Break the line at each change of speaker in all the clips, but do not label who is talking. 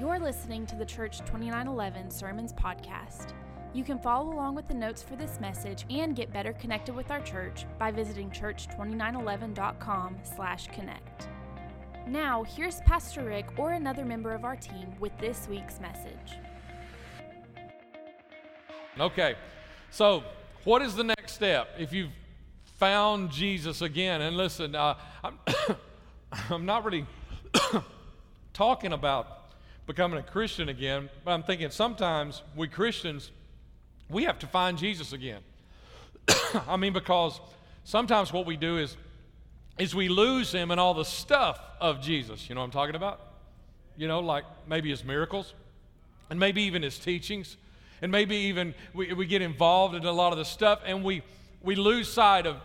You're listening to the Church 2911 Sermons Podcast. You can follow along with the notes for this message and get better connected with our church by visiting church2911.com slash connect. Now, here's Pastor Rick or another member of our team with this week's message.
Okay, so what is the next step if you've found Jesus again? And listen, uh, I'm, I'm not really talking about becoming a Christian again, but I'm thinking sometimes we Christians, we have to find Jesus again. I mean, because sometimes what we do is, is we lose him in all the stuff of Jesus. You know what I'm talking about? You know, like maybe his miracles, and maybe even his teachings, and maybe even we, we get involved in a lot of the stuff, and we, we lose sight of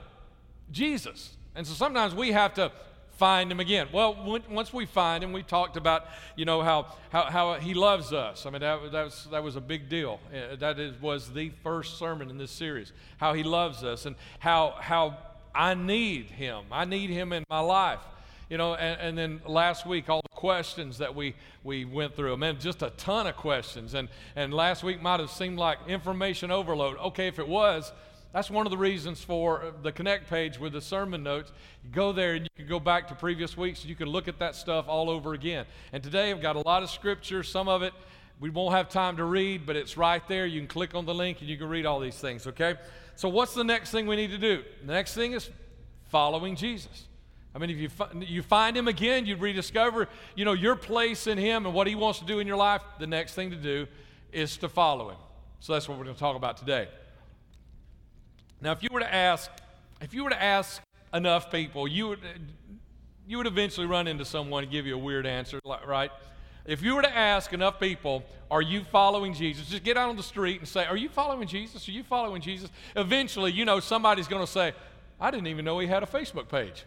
Jesus. And so sometimes we have to find him again. Well, once we find him, we talked about, you know, how, how, how he loves us. I mean, that, that, was, that was a big deal. Uh, that is, was the first sermon in this series, how he loves us and how, how I need him. I need him in my life. You know, and, and then last week, all the questions that we, we went through, I man, just a ton of questions. And, and last week might have seemed like information overload. Okay, if it was, that's one of the reasons for uh, the Connect page with the sermon notes. You go there and you can go back to previous weeks and you can look at that stuff all over again. And today I've got a lot of scripture. Some of it we won't have time to read, but it's right there. You can click on the link and you can read all these things, okay? So, what's the next thing we need to do? The next thing is following Jesus. I mean, if you, fi- you find him again, you rediscover, you know, your place in him and what he wants to do in your life, the next thing to do is to follow him. So that's what we're going to talk about today. Now, if you were to ask, if you were to ask enough people, you would, you would eventually run into someone and give you a weird answer, right? If you were to ask enough people, are you following Jesus? Just get out on the street and say, are you following Jesus? Are you following Jesus? Eventually, you know, somebody's going to say, I didn't even know he had a Facebook page,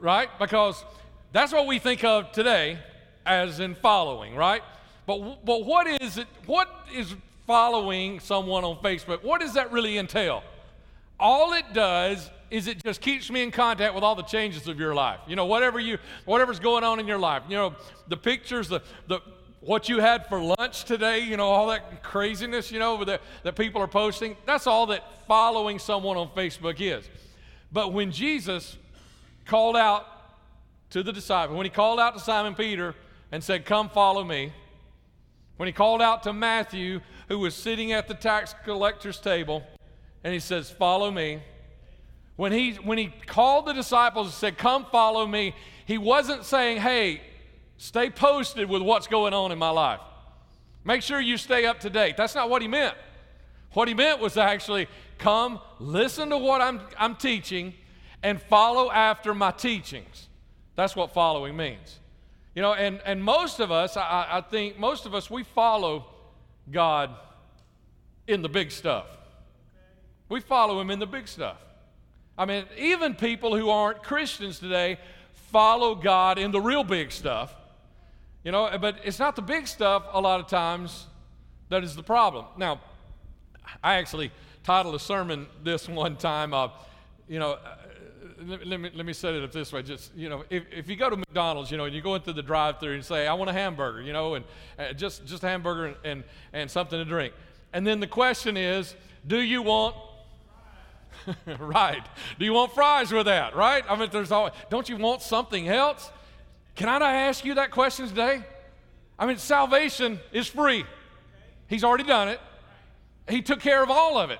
right? Because that's what we think of today as in following, right? But, but what is it? What is following someone on Facebook? What does that really entail? All it does is it just keeps me in contact with all the changes of your life. You know, whatever you whatever's going on in your life. You know, the pictures, the the what you had for lunch today, you know, all that craziness, you know, that, that people are posting. That's all that following someone on Facebook is. But when Jesus called out to the disciple, when he called out to Simon Peter and said, Come follow me, when he called out to Matthew, who was sitting at the tax collector's table, and he says, Follow me. When he, when he called the disciples and said, Come follow me, he wasn't saying, Hey, stay posted with what's going on in my life. Make sure you stay up to date. That's not what he meant. What he meant was actually, Come, listen to what I'm, I'm teaching, and follow after my teachings. That's what following means. You know, and, and most of us, I, I think most of us, we follow God in the big stuff. We follow him in the big stuff. I mean, even people who aren't Christians today follow God in the real big stuff. You know, but it's not the big stuff a lot of times that is the problem. Now, I actually titled a sermon this one time, uh, you know, uh, let, let, me, let me set it up this way. Just, you know, if, if you go to McDonald's, you know, and you go into the drive through and say, I want a hamburger, you know, and uh, just, just a hamburger and, and, and something to drink. And then the question is, do you want right. Do you want fries with that? Right? I mean, there's always, don't you want something else? Can I not ask you that question today? I mean, salvation is free. He's already done it. He took care of all of it.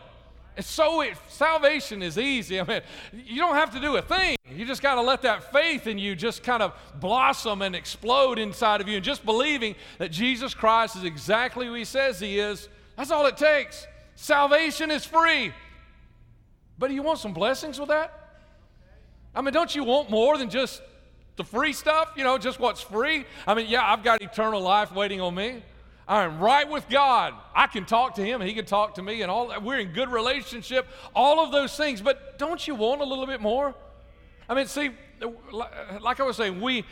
And so it, salvation is easy. I mean, you don't have to do a thing. You just got to let that faith in you just kind of blossom and explode inside of you. And just believing that Jesus Christ is exactly who he says he is, that's all it takes. Salvation is free. But do you want some blessings with that? I mean, don't you want more than just the free stuff? You know, just what's free? I mean, yeah, I've got eternal life waiting on me. I am right with God. I can talk to Him, He can talk to me, and all we're in good relationship, all of those things. But don't you want a little bit more? I mean, see, like I was saying, we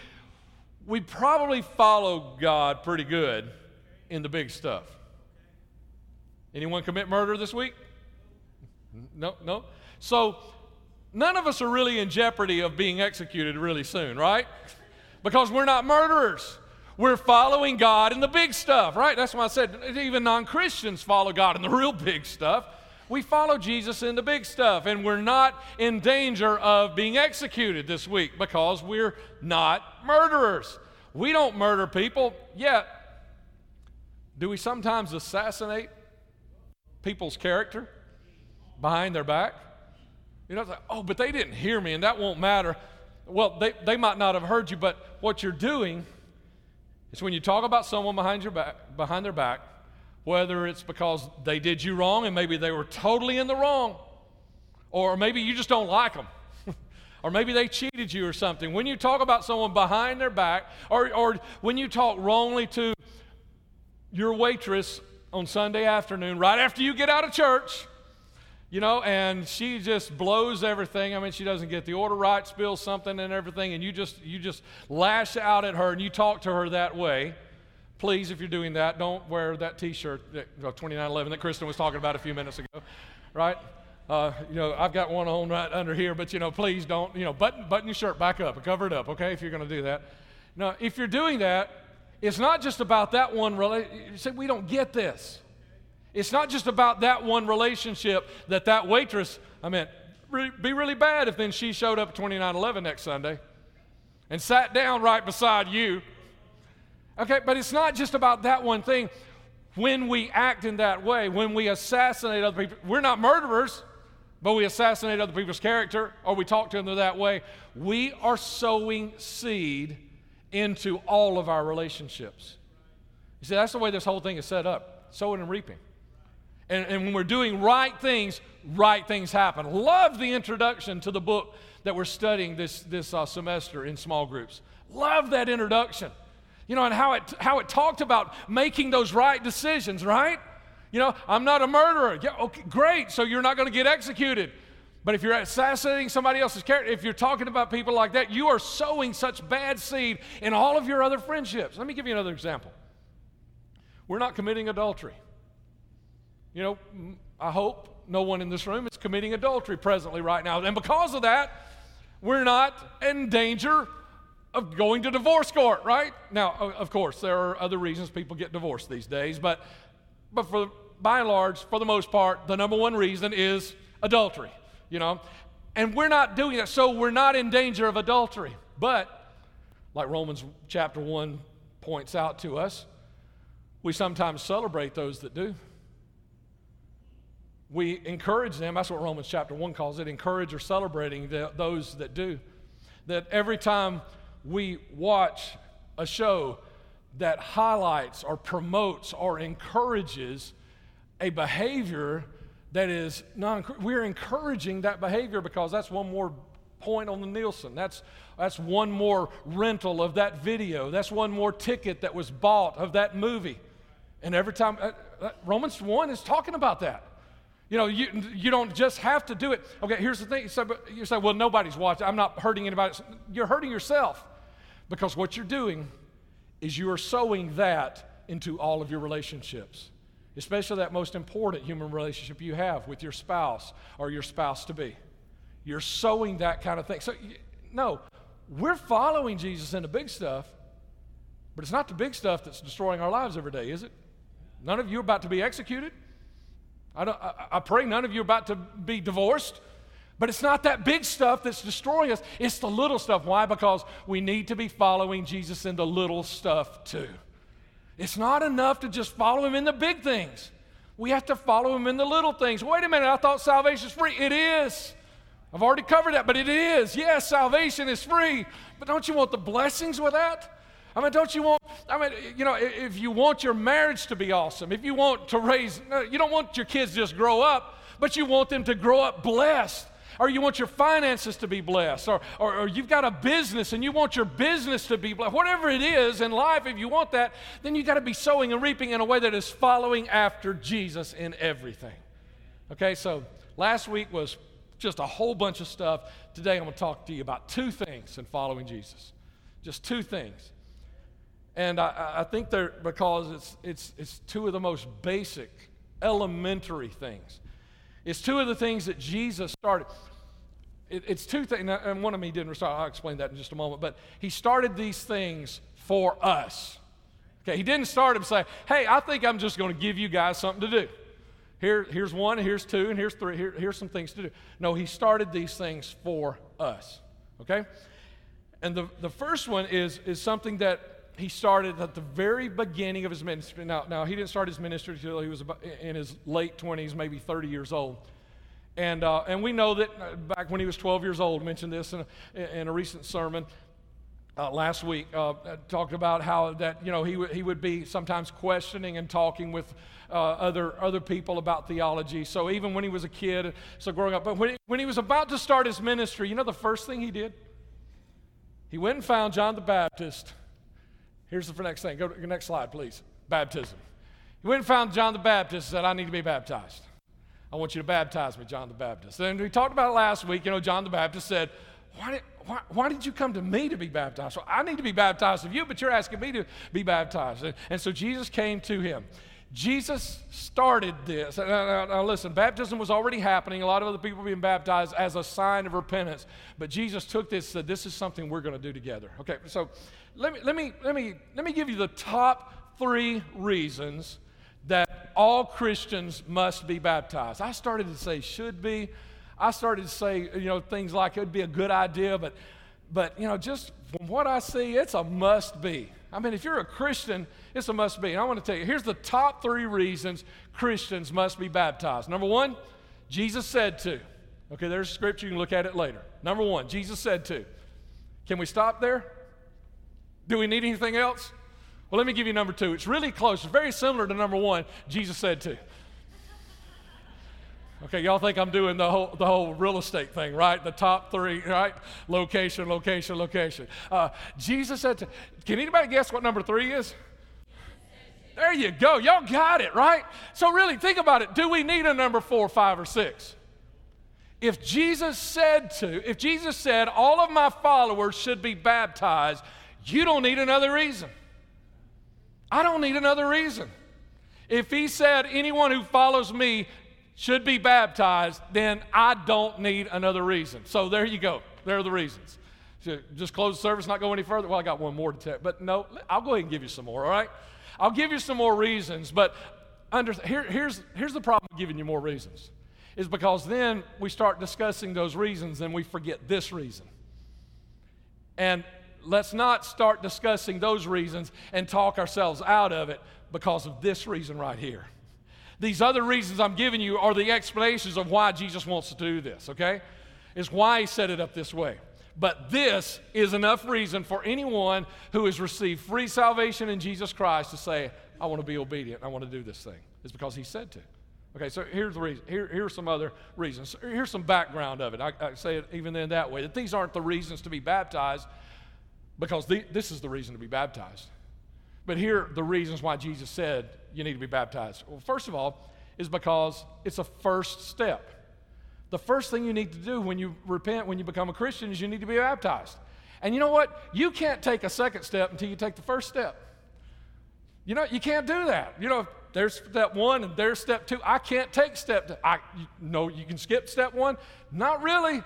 we probably follow God pretty good in the big stuff. Anyone commit murder this week? No, no. So none of us are really in jeopardy of being executed really soon, right? Because we're not murderers. We're following God in the big stuff, right? That's why I said even non Christians follow God in the real big stuff. We follow Jesus in the big stuff, and we're not in danger of being executed this week because we're not murderers. We don't murder people, yet, do we sometimes assassinate people's character behind their back? You know, like, oh, but they didn't hear me, and that won't matter. Well, they, they might not have heard you, but what you're doing is when you talk about someone behind your back, behind their back, whether it's because they did you wrong and maybe they were totally in the wrong, or maybe you just don't like them, or maybe they cheated you or something. When you talk about someone behind their back, or, or when you talk wrongly to your waitress on Sunday afternoon, right after you get out of church, you know, and she just blows everything. I mean, she doesn't get the order right, spills something and everything, and you just you just lash out at her and you talk to her that way Please, if you're doing that, don't wear that T-shirt, that, 2911 that Kristen was talking about a few minutes ago, right? Uh, you know, I've got one on right under here, but you know, please don't, you know, button, button your shirt back up cover it up, okay? If you're going to do that. Now, if you're doing that, it's not just about that one. relationship. you say we don't get this. It's not just about that one relationship that that waitress. I mean, be really bad if then she showed up at 2911 next Sunday and sat down right beside you Okay, but it's not just about that one thing. When we act in that way, when we assassinate other people, we're not murderers, but we assassinate other people's character or we talk to them that way. We are sowing seed into all of our relationships. You see, that's the way this whole thing is set up sowing and reaping. And, and when we're doing right things, right things happen. Love the introduction to the book that we're studying this, this uh, semester in small groups. Love that introduction. You know, and how it, how it talked about making those right decisions, right? You know, I'm not a murderer. Yeah, okay, great. So you're not going to get executed. But if you're assassinating somebody else's character, if you're talking about people like that, you are sowing such bad seed in all of your other friendships. Let me give you another example. We're not committing adultery. You know, I hope no one in this room is committing adultery presently right now. And because of that, we're not in danger of going to divorce court, right? Now, of course, there are other reasons people get divorced these days, but, but for, by and large, for the most part, the number one reason is adultery, you know? And we're not doing that, so we're not in danger of adultery. But, like Romans chapter 1 points out to us, we sometimes celebrate those that do. We encourage them, that's what Romans chapter 1 calls it, encourage or celebrating the, those that do. That every time we watch a show that highlights or promotes or encourages a behavior that is non we're encouraging that behavior because that's one more point on the Nielsen. That's that's one more rental of that video. That's one more ticket that was bought of that movie. And every time uh, uh, Romans 1 is talking about that. You know, you, you don't just have to do it. Okay, here's the thing. You say, you say, well, nobody's watching. I'm not hurting anybody. You're hurting yourself. Because what you're doing is you are sowing that into all of your relationships, especially that most important human relationship you have with your spouse or your spouse to be. You're sowing that kind of thing. So, no, we're following Jesus in the big stuff, but it's not the big stuff that's destroying our lives every day, is it? None of you are about to be executed. I, I, I pray none of you are about to be divorced. But it's not that big stuff that's destroying us, it's the little stuff. Why? Because we need to be following Jesus in the little stuff too. It's not enough to just follow him in the big things. We have to follow him in the little things. Wait a minute, I thought salvation is free. It is. I've already covered that, but it is. Yes, salvation is free. But don't you want the blessings with that? I mean, don't you want, I mean, you know, if you want your marriage to be awesome, if you want to raise, you don't want your kids just grow up, but you want them to grow up blessed or you want your finances to be blessed, or, or, or, you've got a business and you want your business to be blessed, whatever it is in life, if you want that, then you've got to be sowing and reaping in a way that is following after Jesus in everything. Okay, so last week was just a whole bunch of stuff. Today I'm going to talk to you about two things in following Jesus. Just two things. And I, I think they're because it's, it's, it's two of the most basic, elementary things. It's two of the things that Jesus started. It, it's two things, and one of me didn't start. I'll explain that in just a moment. But he started these things for us. Okay, he didn't start him say, hey, I think I'm just going to give you guys something to do. Here, here's one, here's two, and here's three. Here, here's some things to do. No, he started these things for us. Okay? And the, the first one is, is something that he started at the very beginning of his ministry. Now, now he didn't start his ministry until he was about in his late 20s, maybe 30 years old. And, uh, and we know that uh, back when he was 12 years old, mentioned this in a, in a recent sermon uh, last week, uh, talked about how that, you know, he, w- he would be sometimes questioning and talking with uh, other, other people about theology. So even when he was a kid, so growing up, but when he, when he was about to start his ministry, you know the first thing he did? He went and found John the Baptist. Here's the next thing. Go to the next slide, please. Baptism. He went and found John the Baptist and said, I need to be baptized. I want you to baptize me, John the Baptist. And we talked about it last week. You know, John the Baptist said, why did, why, why, did you come to me to be baptized? Well, I need to be baptized of you, but you're asking me to be baptized. And, and so Jesus came to him. Jesus started this. Now, now, now, listen, baptism was already happening. A lot of other people were being baptized as a sign of repentance. But Jesus took this, said, This is something we're going to do together. Okay, so let me, let, me, let, me, let me give you the top three reasons that all Christians must be baptized. I started to say should be. I started to say, you know, things like it would be a good idea, but, but you know, just from what I see, it's a must be. I mean, if you're a Christian, it's a must be. And I want to tell you, here's the top three reasons Christians must be baptized. Number one, Jesus said to. Okay, there's scripture, you can look at it later. Number one, Jesus said to. Can we stop there? Do we need anything else? Well, let me give you number two. It's really close, very similar to number one. Jesus said to. Okay, y'all think I'm doing the whole, the whole real estate thing, right? The top three, right? Location, location, location. Uh, Jesus said to, can anybody guess what number three is? There you go. Y'all got it, right? So, really, think about it. Do we need a number four, five, or six? If Jesus said to, if Jesus said, all of my followers should be baptized, you don't need another reason. I don't need another reason. If he said, anyone who follows me should be baptized, then I don't need another reason. So there you go. There are the reasons. So just close the service, not go any further. Well, I got one more to tell, but no, I'll go ahead and give you some more, all right? I'll give you some more reasons, but under, here, here's, here's the problem with giving you more reasons is because then we start discussing those reasons and we forget this reason. And let's not start discussing those reasons and talk ourselves out of it because of this reason right here. These other reasons I'm giving you are the explanations of why Jesus wants to do this, okay? Is why he set it up this way. But this is enough reason for anyone who has received free salvation in Jesus Christ to say, I want to be obedient. I want to do this thing. It's because he said to. Okay, so here's the reason. Here, here's some other reasons. Here's some background of it. I, I say it even in that way that these aren't the reasons to be baptized because the, this is the reason to be baptized. But here are the reasons why Jesus said you need to be baptized. Well, first of all, is because it's a first step. The first thing you need to do when you repent, when you become a Christian, is you need to be baptized. And you know what? You can't take a second step until you take the first step. You know, you can't do that. You know, there's step one and there's step two. I can't take step two. I you, no, you can skip step one. Not really.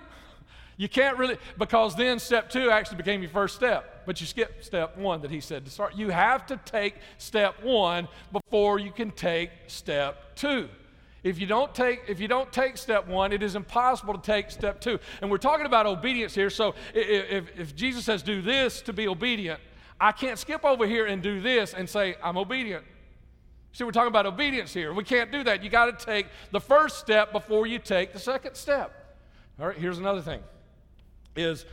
You can't really, because then step two actually became your first step, but you skipped step one that he said to start. You have to take step one before you can take step two. If you don't take if you don't take step one, it is impossible to take step two. And we're talking about obedience here. So if, if Jesus says do this to be obedient, I can't skip over here and do this and say I'm obedient. See, we're talking about obedience here. We can't do that. You got to take the first step before you take the second step. All right, here's another thing. Is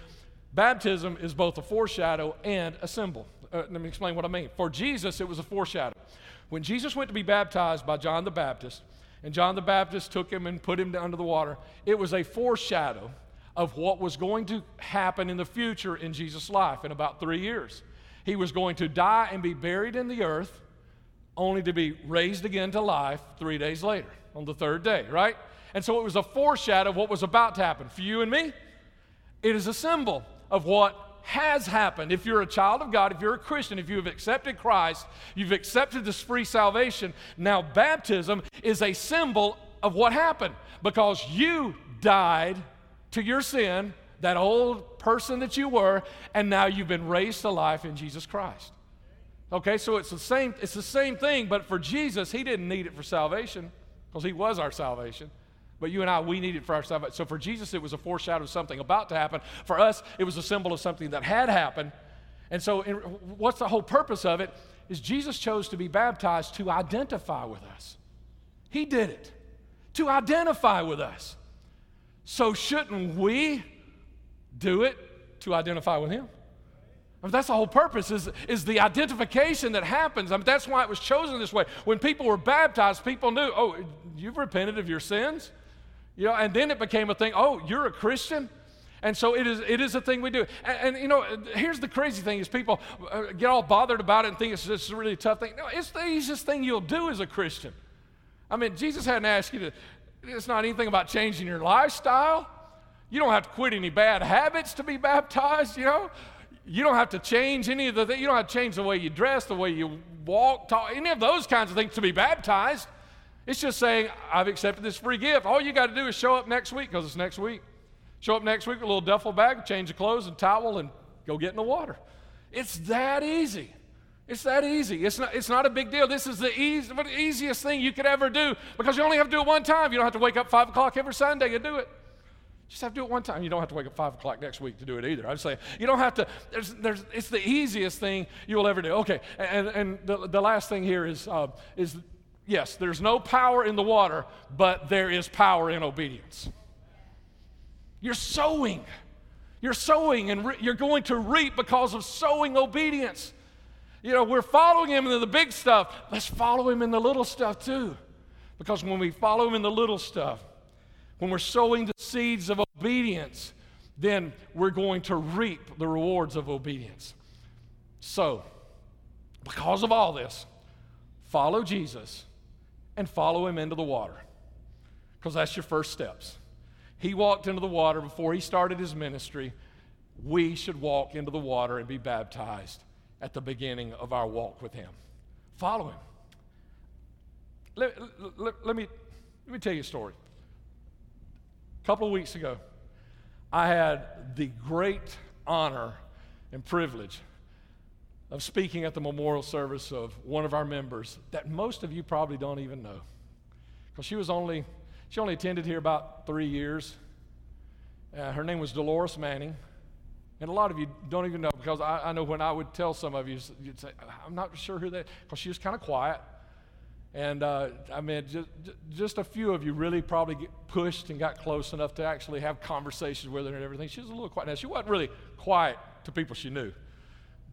baptism is both a foreshadow and a symbol. Uh, let me explain what I mean. For Jesus, it was a foreshadow. When Jesus went to be baptized by John the Baptist, and John the Baptist took him and put him under the water. It was a foreshadow of what was going to happen in the future in Jesus' life in about three years. He was going to die and be buried in the earth, only to be raised again to life three days later, on the third day, right? And so it was a foreshadow of what was about to happen. For you and me, it is a symbol of what has happened. If you're a child of God, if you're a Christian, if you have accepted Christ, you've accepted this free salvation, now baptism is a symbol of what happened because you died to your sin, that old person that you were, and now you've been raised to life in Jesus Christ. Okay, so it's the same, it's the same thing, but for Jesus, he didn't need it for salvation because he was our salvation. But you and I, we need it for our salvation. So for Jesus, it was a foreshadow of something about to happen. For us, it was a symbol of something that had happened. And so, in, what's the whole purpose of it? Is Jesus chose to be baptized to identify with us. He did it to identify with us. So, shouldn't we do it to identify with Him? I mean, that's the whole purpose is, is the identification that happens. I mean, that's why it was chosen this way. When people were baptized, people knew, oh, you've repented of your sins. You know, and then it became a thing, oh, you're a Christian? And so it is, it is a thing we do. And, and you know, here's the crazy thing is people uh, get all bothered about it and think it's just a really tough thing. No, it's the easiest thing you'll do as a Christian. I mean, Jesus hadn't asked you to, it's not anything about changing your lifestyle. You don't have to quit any bad habits to be baptized, you know. You don't have to change any of the things. You don't have to change the way you dress, the way you walk, talk, any of those kinds of things to be baptized. It's just saying, I've accepted this free gift. All you got to do is show up next week because it's next week. Show up next week with a little duffel bag, change of clothes and towel, and go get in the water. It's that easy. It's that easy. It's not, it's not a big deal. This is the, easy, the easiest thing you could ever do because you only have to do it one time. You don't have to wake up 5 o'clock every Sunday and do it. Just have to do it one time. You don't have to wake up 5 o'clock next week to do it either. I'm saying you don't have to, there's, there's, it's the easiest thing you will ever do. Okay, and, and the, the last thing here is, uh, is yes, there's no power in the water, but there is power in obedience. You're sowing. You're sowing and re- you're going to reap because of sowing obedience. You know, we're following him in the big stuff. Let's follow him in the little stuff too. Because when we follow him in the little stuff, when we're sowing the seeds of obedience, then we're going to reap the rewards of obedience. So, because of all this, follow Jesus and follow him into the water. Because that's your first steps. He walked into the water before he started his ministry. We should walk into the water and be baptized at the beginning of our walk with him. Follow him. Let, let, let me, let me tell you a story. A couple of weeks ago, I had the great honor and privilege of speaking at the memorial service of one of our members that most of you probably don't even know. Because she was only she only attended here about three years. Uh, her name was Dolores Manning. And a lot of you don't even know because I, I know when I would tell some of you, you'd say, I'm not sure who that, because she was kind of quiet. And uh, I mean, just, just a few of you really probably get pushed and got close enough to actually have conversations with her and everything. She was a little quiet. Now, she wasn't really quiet to people she knew,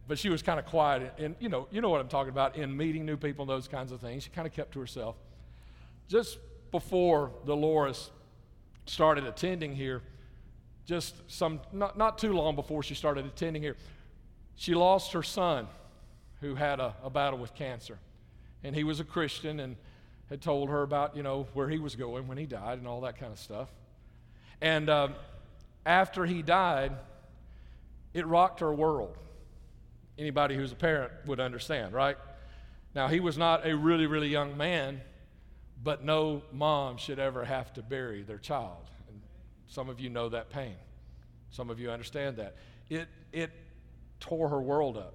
but she was kind of quiet. And, you know, you know what I'm talking about in meeting new people and those kinds of things. She kind of kept to herself. Just before Dolores started attending here, just some, not, not too long before she started attending here, she lost her son who had a, a battle with cancer. And he was a Christian and had told her about, you know, where he was going when he died and all that kind of stuff. And uh, after he died, it rocked her world. Anybody who's a parent would understand, right? Now, he was not a really, really young man but no mom should ever have to bury their child. And some of you know that pain. Some of you understand that. It, it tore her world up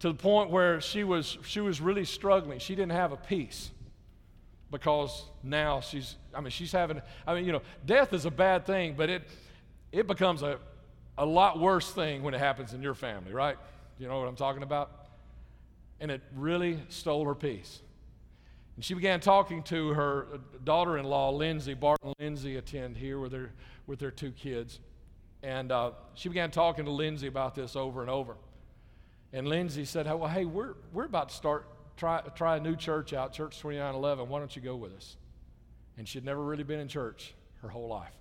to the point where she was, she was really struggling. She didn't have a peace because now she's, I mean, she's having, I mean, you know, death is a bad thing, but it, it becomes a, a lot worse thing when it happens in your family, right? You know what I'm talking about? And it really stole her peace. And she began talking to her daughter in law, Lindsay. Bart and Lindsay attend here with their, with their two kids. And uh, she began talking to Lindsay about this over and over. And Lindsay said, Well, hey, we're, we're about to start, try, try a new church out, Church 2911. Why don't you go with us? And she'd never really been in church her whole life.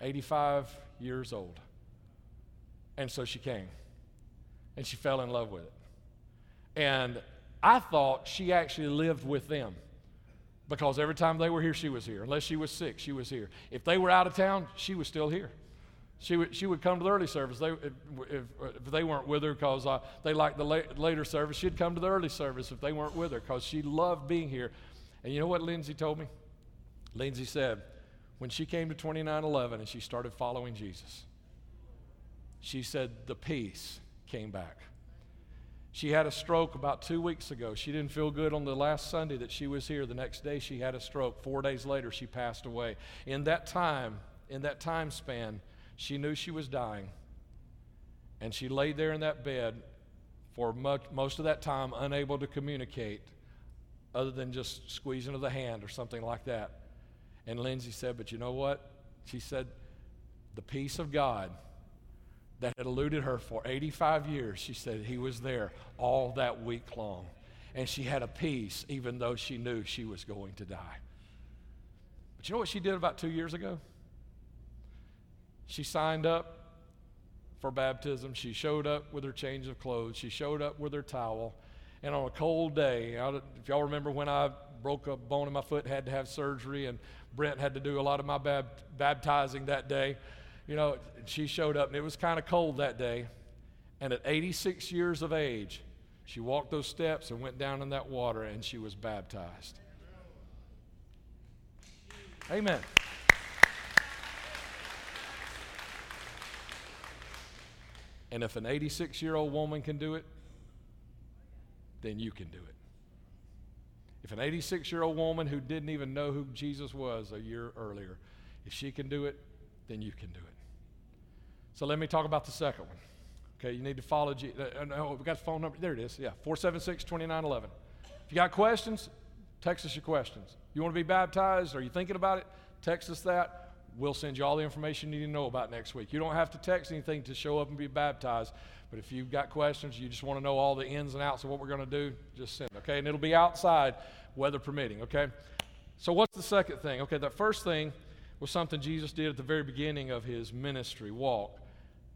85 years old. And so she came. And she fell in love with it. And I thought she actually lived with them because every time they were here, she was here. Unless she was sick, she was here. If they were out of town, she was still here. She would, she would come to the early service. They, if, if, they weren't with her because uh, they liked the late, later service, she'd come to the early service if they weren't with her because she loved being here. And you know what Lindsay told me? Lindsay said, when she came to 2911 and she started following Jesus, she said the peace came back. She had a stroke about two weeks ago. She didn't feel good on the last Sunday that she was here. The next day, she had a stroke. Four days later, she passed away. In that time, in that time span, she knew she was dying. And she laid there in that bed for much, most of that time, unable to communicate other than just squeezing of the hand or something like that. And Lindsay said, But you know what? She said, The peace of God that had eluded her for 85 years, she said he was there all that week long. And she had a peace even though she knew she was going to die. But you know what she did about two years ago? She signed up for baptism. She showed up with her change of clothes. She showed up with her towel. And on a cold day, if y'all remember when I broke a bone in my foot, had to have surgery, and Brent had to do a lot of my baptizing that day, you know, she showed up, and it was kind of cold that day. And at 86 years of age, she walked those steps and went down in that water, and she was baptized. Amen. And if an 86 year old woman can do it, then you can do it. If an 86 year old woman who didn't even know who Jesus was a year earlier, if she can do it, then you can do it. So let me talk about the second one. Okay, you need to follow Jesus. Uh, no, we got the phone number. There it is. Yeah, 476 2911. If you got questions, text us your questions. You want to be baptized? Are you thinking about it? Text us that. We'll send you all the information you need to know about next week. You don't have to text anything to show up and be baptized, but if you've got questions, you just want to know all the ins and outs of what we're going to do, just send, okay? And it'll be outside, weather permitting, okay? So, what's the second thing? Okay, that first thing was something Jesus did at the very beginning of his ministry walk.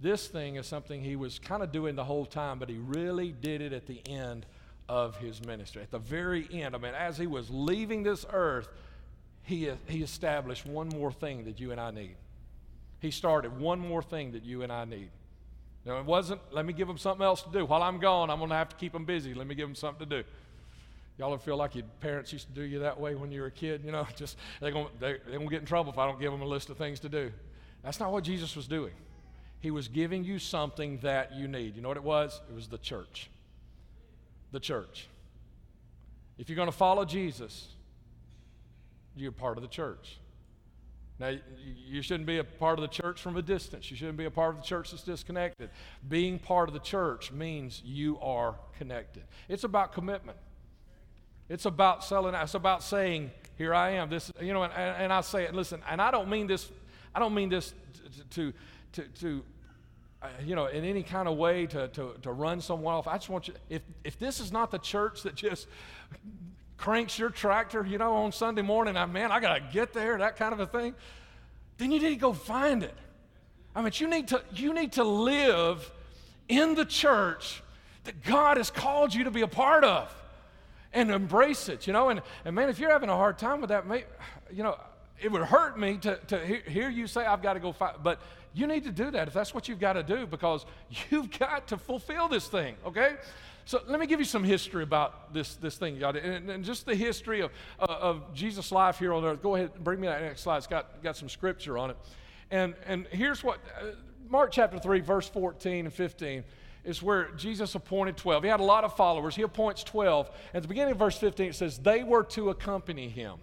This thing is something he was kind of doing the whole time, but he really did it at the end of his ministry. At the very end, I mean, as he was leaving this earth, he, he established one more thing that you and I need. He started one more thing that you and I need. Now, it wasn't, let me give them something else to do. While I'm gone, I'm going to have to keep them busy. Let me give them something to do. Y'all ever feel like your parents used to do you that way when you were a kid? You know, just they're going they're, they're to get in trouble if I don't give them a list of things to do. That's not what Jesus was doing. He was giving you something that you need. You know what it was? It was the church. The church. If you're going to follow Jesus, you're part of the church. Now, you shouldn't be a part of the church from a distance. You shouldn't be a part of the church that's disconnected. Being part of the church means you are connected. It's about commitment. It's about selling. It's about saying, "Here I am." This, you know, and, and I say it. Listen, and I don't mean this. I don't mean this to, to, to, to uh, you know, in any kind of way to, to, to run someone off. I just want you. If if this is not the church that just cranks your tractor, you know, on Sunday morning, I, man, I got to get there, that kind of a thing, then you need to go find it. I mean, you need to, you need to live in the church that God has called you to be a part of and embrace it, you know. And, and man, if you're having a hard time with that, you know, it would hurt me to, to hear you say, I've got to go find, But you need to do that if that's what you've got to do because you've got to fulfill this thing, okay? So let me give you some history about this, this thing, and, and just the history of, uh, of Jesus' life here on earth. Go ahead, and bring me that next slide. It's got, got some scripture on it. And, and here's what uh, Mark chapter 3, verse 14 and 15 is where Jesus appointed 12. He had a lot of followers. He appoints 12. At the beginning of verse 15, it says, they were to accompany him.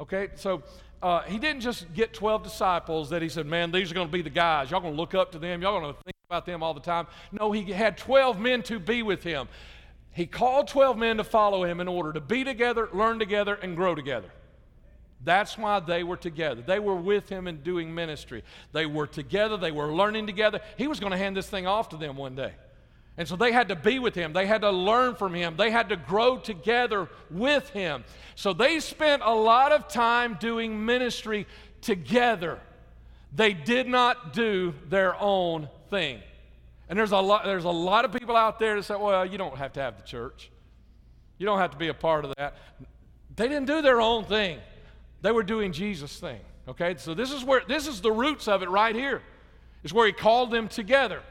Okay, so uh, he didn't just get 12 disciples that he said, man, these are going to be the guys. Y'all going to look up to them. Y'all going to think about them all the time. No, he had 12 men to be with him. He called 12 men to follow him in order to be together, learn together, and grow together. That's why they were together. They were with him in doing ministry. They were together, they were learning together. He was going to hand this thing off to them one day. And so they had to be with him. They had to learn from him. They had to grow together with him. So they spent a lot of time doing ministry together. They did not do their own thing. And there's a lot, there's a lot of people out there that say, well, you don't have to have the church. You don't have to be a part of that. They didn't do their own thing. They were doing Jesus' thing. Okay? So this is where this is the roots of it right here. Is where he called them together.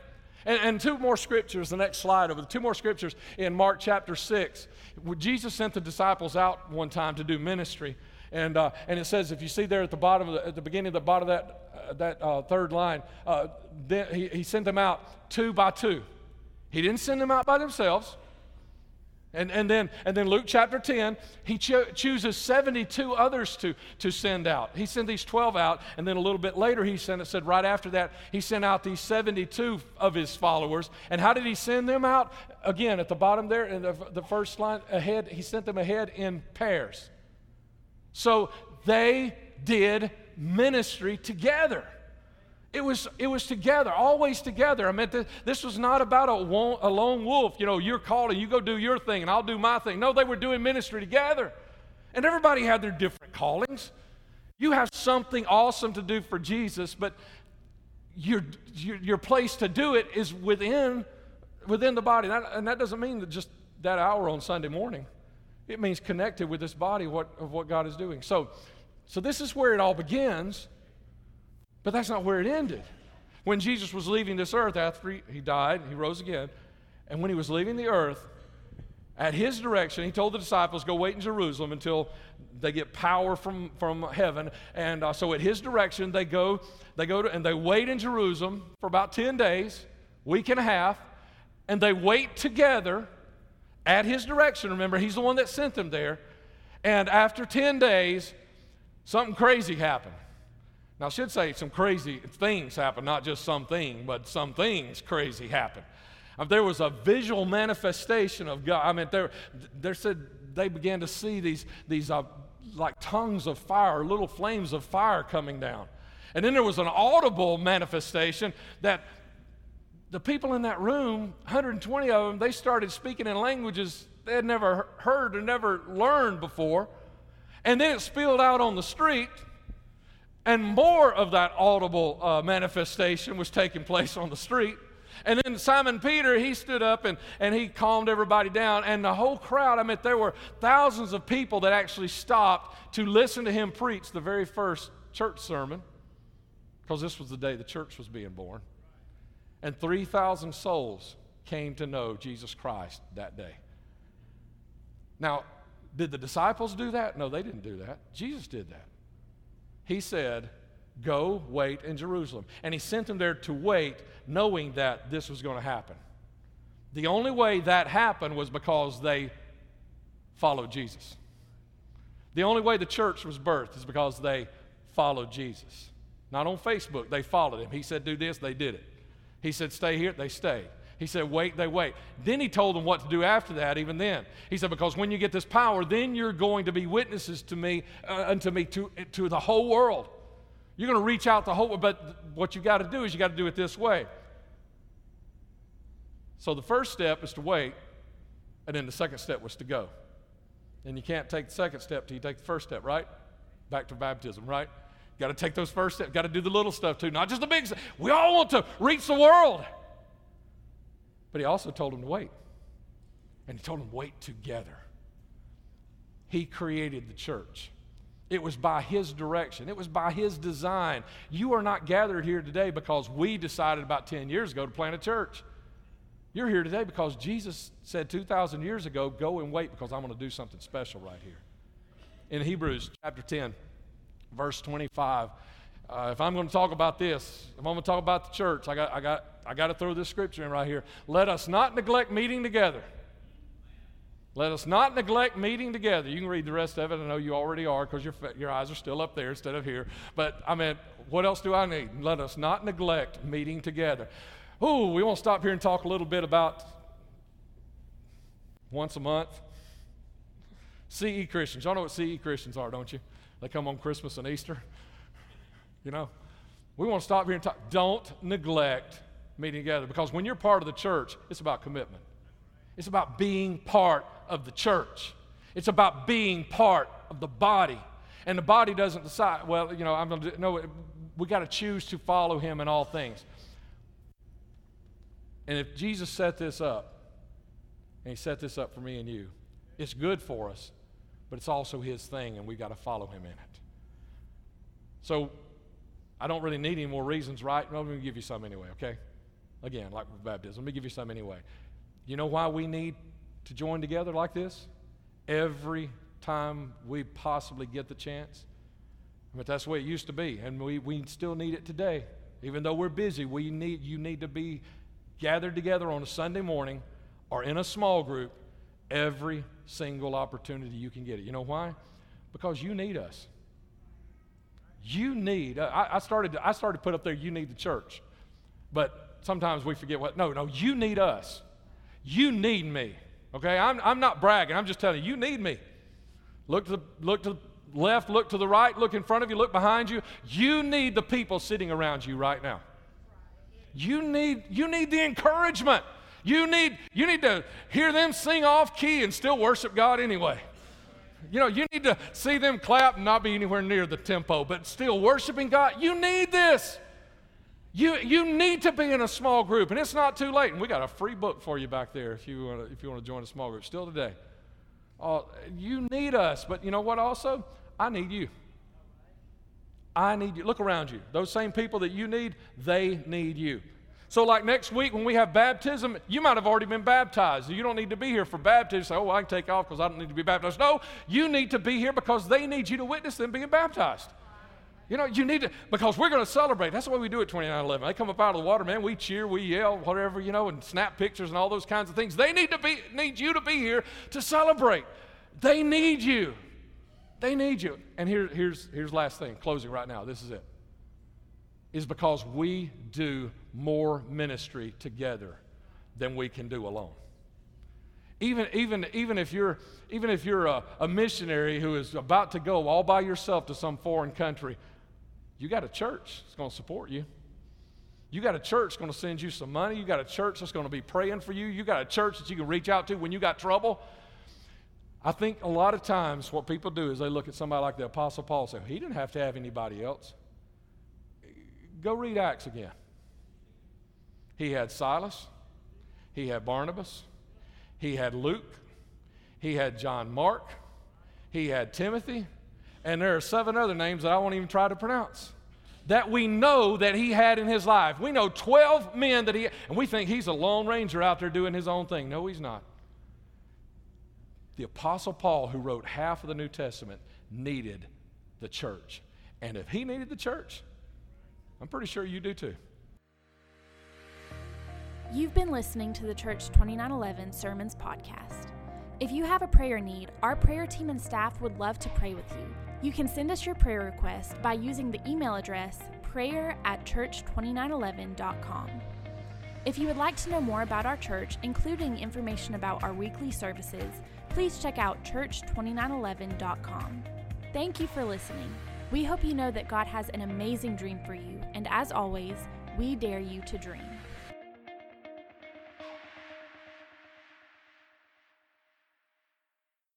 And, and two more scriptures, the next slide over, two more scriptures in Mark chapter 6. Jesus sent the disciples out one time to do ministry. And, uh, and it says, if you see there at the bottom, the, at the beginning of the bottom of that, uh, that uh, third line, uh, then he, he sent them out two by two. He didn't send them out by themselves. And, and, then, and then Luke chapter 10, he cho- chooses 72 others to, to send out. He sent these 12 out, and then a little bit later, he sent, it said right after that, he sent out these 72 of his followers. And how did he send them out? Again, at the bottom there, in the, the first line ahead, he sent them ahead in pairs. So they did ministry together. It was, it was together, always together. I mean, this, was not about a, a lone wolf. You know, you're called and you go do your thing and I'll do my thing. No, they were doing ministry together. And everybody had their different callings. You have something awesome to do for Jesus, but your, your, your place to do it is within, within the body. And that, and that doesn't mean that just that hour on Sunday morning. It means connected with this body what, of what God is doing. So, so this is where it all begins. But that's not where it ended. When Jesus was leaving this earth after he died, he rose again, and when he was leaving the earth, at his direction, he told the disciples, Go wait in Jerusalem until they get power from, from heaven. And uh, so, at his direction, they go, they go to, and they wait in Jerusalem for about 10 days, week and a half, and they wait together at his direction. Remember, he's the one that sent them there. And after 10 days, something crazy happened. Now, I should say some crazy things happened, not just something, but some things crazy happened. Uh, there was a visual manifestation of God. I mean, there, there said they began to see these, these uh, like tongues of fire, little flames of fire coming down. And then there was an audible manifestation that the people in that room, 120 of them, they started speaking in languages they had never heard or never learned before. And then it spilled out on the street and more of that audible uh, manifestation was taking place on the street. And then Simon Peter, he stood up and, and he calmed everybody down. And the whole crowd, I mean, there were thousands of people that actually stopped to listen to him preach the very first church sermon, because this was the day the church was being born. And 3,000 souls came to know Jesus Christ that day. Now, did the disciples do that? No, they didn't do that. Jesus did that he said, Go wait in Jerusalem. And he sent them there to wait, knowing that this was going to happen. The only way that happened was because they followed Jesus. The only way the church was birthed is because they followed Jesus. Not on Facebook, they followed him. He said, Do this, they did it. He said, Stay here, they stayed. He said, Wait, they wait. Then he told them what to do after that, even then. He said, Because when you get this power, then you're going to be witnesses to me, uh, unto me, to, to the whole world. You're going to reach out the whole but what you got to do is you got to do it this way. So the first step is to wait, and then the second step was to go. And you can't take the second step till you take the first step, right? Back to baptism, right? Got to take those first steps. Got to do the little stuff too, not just the big stuff. We all want to reach the world. But he also told them to wait. And he told them, wait together. He created the church. It was by His direction, it was by His design. You are not gathered here today because we decided about 10 years ago to plant a church. You're here today because Jesus said 2,000 years ago, go and wait because I'm going to do something special right here. In Hebrews chapter 10, verse 25, uh, if I'm going to talk about this, if I'm going to talk about the church, I got, I got, I got to throw this scripture in right here. Let us not neglect meeting together. Let us not neglect meeting together. You can read the rest of it. I know you already are because your, your eyes are still up there instead of here. But I mean, what else do I need? Let us not neglect meeting together. Ooh, we want to stop here and talk a little bit about once a month. CE Christians. Y'all know what CE Christians are, don't you? They come on Christmas and Easter. You know, we want to stop here and talk. Don't neglect meeting together because when you're part of the church, it's about commitment. It's about being part of the church. It's about being part of the body. And the body doesn't decide, well, you know, I'm going to, no, we got to choose to follow him in all things. And if Jesus set this up, and he set this up for me and you, it's good for us, but it's also his thing, and we got to follow him in it. So I don't really need any more reasons, right? Let me give you some anyway, okay? Again, like with baptism, let me give you some anyway. You know why we need to join together like this? Every time we possibly get the chance. But that's the way it used to be, and we, we still need it today. Even though we're busy, we need, you need to be gathered together on a Sunday morning or in a small group every single opportunity you can get it. You know why? Because you need us. You need, I, I started, I started to put up there, you need the church. But sometimes we forget what, no, no, you need us. You need me. Okay? I'm, I'm not bragging, I'm just telling you, you need me. Look to the, look to the left, look to the right, look in front of you, look behind you. You need the people sitting around you right now. You need, you need the encouragement. You need, you need to hear them sing off key and still worship God anyway. You know, you need to see them clap and not be anywhere near the tempo, but still worshiping God. You need this. You, you need to be in a small group, and it's not too late. And we got a free book for you back there if you want to, if you want to join a small group. Still today. Uh, you need us, but you know what? Also, I need you. I need you. Look around you. Those same people that you need, they need you. So, like next week when we have baptism, you might have already been baptized. You don't need to be here for baptism. Say, oh, I can take off because I don't need to be baptized. No, you need to be here because they need you to witness them being baptized. You know, you need to, because we're going to celebrate. That's the way we do it 2911. They come up out of the water, man, we cheer, we yell, whatever, you know, and snap pictures and all those kinds of things. They need to be, need you to be here to celebrate. They need you. They need you. And here, here's, here's last thing, closing right now. This is it. Is because we do more ministry together than we can do alone. Even, even, even if you're, even if you're a, a missionary who is about to go all by yourself to some foreign country, you got a church that's going to support you. You got a church that's going to send you some money. You got a church that's going to be praying for you. You got a church that you can reach out to when you got trouble. I think a lot of times what people do is they look at somebody like the Apostle Paul and say, he didn't have to have anybody else. Go read Acts again. He had Silas, he had Barnabas, he had Luke, he had John Mark, he had Timothy, and there are seven other names that I won't even try to pronounce that we know that he had in his life. We know 12 men that he, and we think he's a lone ranger out there doing his own thing. No, he's not. The Apostle Paul, who wrote half of the New Testament, needed the church. And if he needed the church, I'm pretty sure you do too.
You've been listening to the Church 2911 Sermons podcast. If you have a prayer need, our prayer team and staff would love to pray with you. You can send us your prayer request by using the email address prayer at church2911.com. If you would like to know more about our church, including information about our weekly services, please check out church2911.com. Thank you for listening. We hope you know that God has an amazing dream for you, and as always, we dare you to dream.